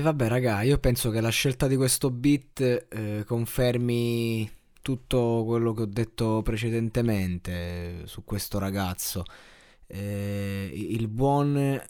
Vabbè, raga, io penso che la scelta di questo beat eh, confermi tutto quello che ho detto precedentemente eh, su questo ragazzo. Eh, il buon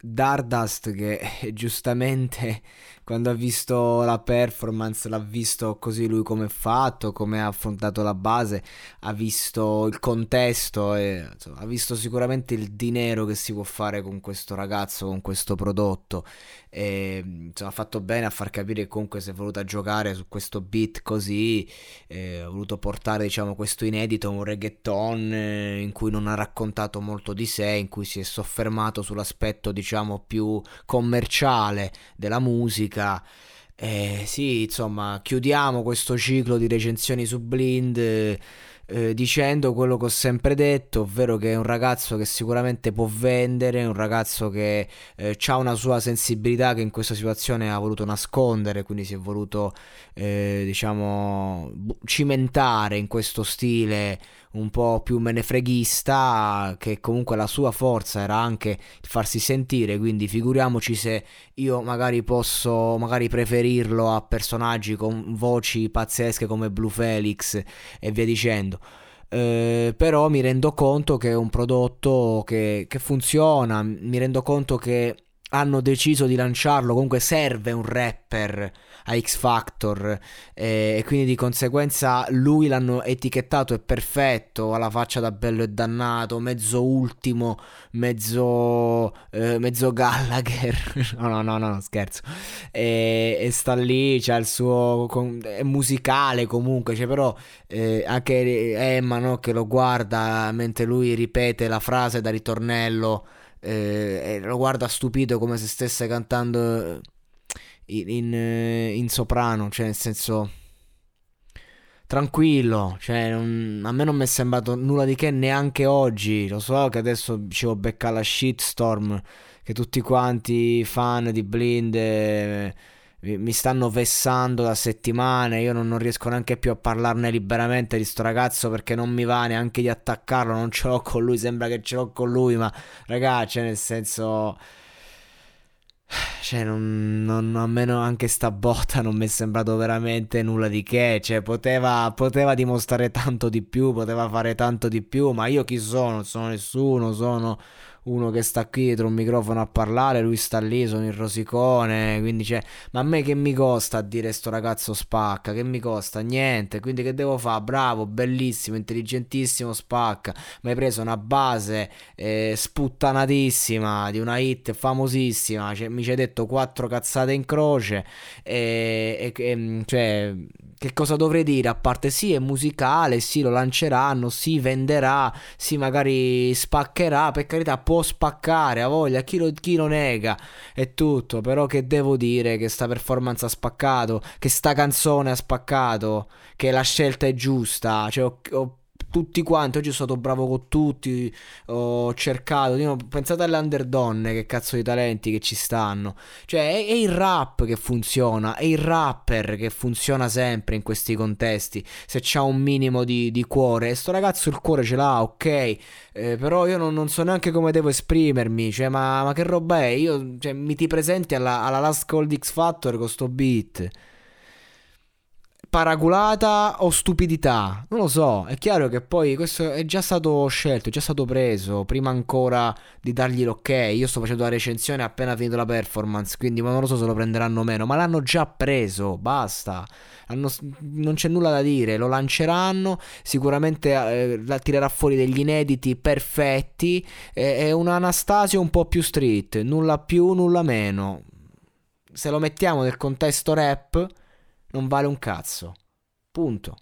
Dardust che giustamente quando ha visto la performance l'ha visto così lui come è fatto, come ha affrontato la base, ha visto il contesto e insomma, ha visto sicuramente il dinero che si può fare con questo ragazzo, con questo prodotto. E insomma, ha fatto bene a far capire che comunque si è voluta giocare su questo beat così, eh, ha voluto portare diciamo questo inedito, un reggaeton eh, in cui non ha raccontato molto di sé, in cui si è soffermato sull'aspetto diciamo più commerciale della musica. Eh, sì, insomma, chiudiamo questo ciclo di recensioni su Blind eh, dicendo quello che ho sempre detto, ovvero che è un ragazzo che sicuramente può vendere, un ragazzo che eh, ha una sua sensibilità che in questa situazione ha voluto nascondere, quindi si è voluto, eh, diciamo, cimentare in questo stile un po' più menefreghista, che comunque la sua forza era anche farsi sentire, quindi figuriamoci se io magari posso magari preferirlo a personaggi con voci pazzesche come Blue Felix e via dicendo. Eh, però mi rendo conto che è un prodotto che, che funziona, mi rendo conto che hanno deciso di lanciarlo, comunque serve un rapper a X Factor eh, e quindi di conseguenza lui l'hanno etichettato è perfetto, ha la faccia da bello e dannato, mezzo ultimo, mezzo, eh, mezzo Gallagher, no no no no scherzo, e, e sta lì, c'ha il suo, è musicale comunque, cioè però eh, anche Emma no, che lo guarda mentre lui ripete la frase da ritornello eh, lo guarda stupito come se stesse cantando in, in, eh, in soprano, cioè nel senso tranquillo, cioè non, a me non mi è sembrato nulla di che neanche oggi, lo so che adesso ci ho beccato la shitstorm, che tutti quanti fan di Blind eh, mi stanno vessando da settimane, io non, non, riesco neanche più a parlarne liberamente di sto ragazzo perché non mi va neanche di attaccarlo, non ce l'ho con lui, sembra che ce l'ho con lui, ma ragazzi, nel senso... Cioè, non, non, a me anche sta botta non mi è sembrato veramente nulla di che. Cioè, poteva, poteva dimostrare tanto di più, poteva fare tanto di più, ma io chi sono? Non sono nessuno, sono uno che sta qui dietro un microfono a parlare, lui sta lì, sono il rosicone, quindi c'è... Ma a me che mi costa dire sto ragazzo spacca? Che mi costa? Niente, quindi che devo fare? Bravo, bellissimo, intelligentissimo, spacca. Mi hai preso una base eh, sputtanatissima di una hit famosissima, cioè, mi ci hai detto quattro cazzate in croce e, e, e cioè che cosa dovrei dire? A parte sì, è musicale, sì, lo lanceranno, sì, venderà, sì, magari spaccherà, per carità, può spaccare, a voglia, chi lo, chi lo nega, è tutto, però che devo dire che sta performance ha spaccato, che sta canzone ha spaccato, che la scelta è giusta, cioè ho, ho tutti quanti. Oggi sono stato bravo con tutti. Ho cercato. Pensate alle underdonne, che cazzo di talenti che ci stanno. Cioè, è, è, il rap che funziona. È il rapper che funziona sempre in questi contesti. Se c'ha un minimo di, di cuore. E sto ragazzo il cuore ce l'ha, ok. Eh, però io non, non, so neanche come devo esprimermi. Cioè, ma, ma che roba è? Io cioè, mi ti presenti alla, alla Last Cold X Factor con sto beat paraculata o stupidità? Non lo so, è chiaro che poi questo è già stato scelto, è già stato preso, prima ancora di dargli l'ok. Io sto facendo la recensione appena finito la performance, quindi non lo so se lo prenderanno o meno, ma l'hanno già preso, basta. Hanno, non c'è nulla da dire, lo lanceranno, sicuramente eh, tirerà fuori degli inediti perfetti, è, è un Anastasio un po' più street, nulla più, nulla meno. Se lo mettiamo nel contesto rap non vale un cazzo. Punto.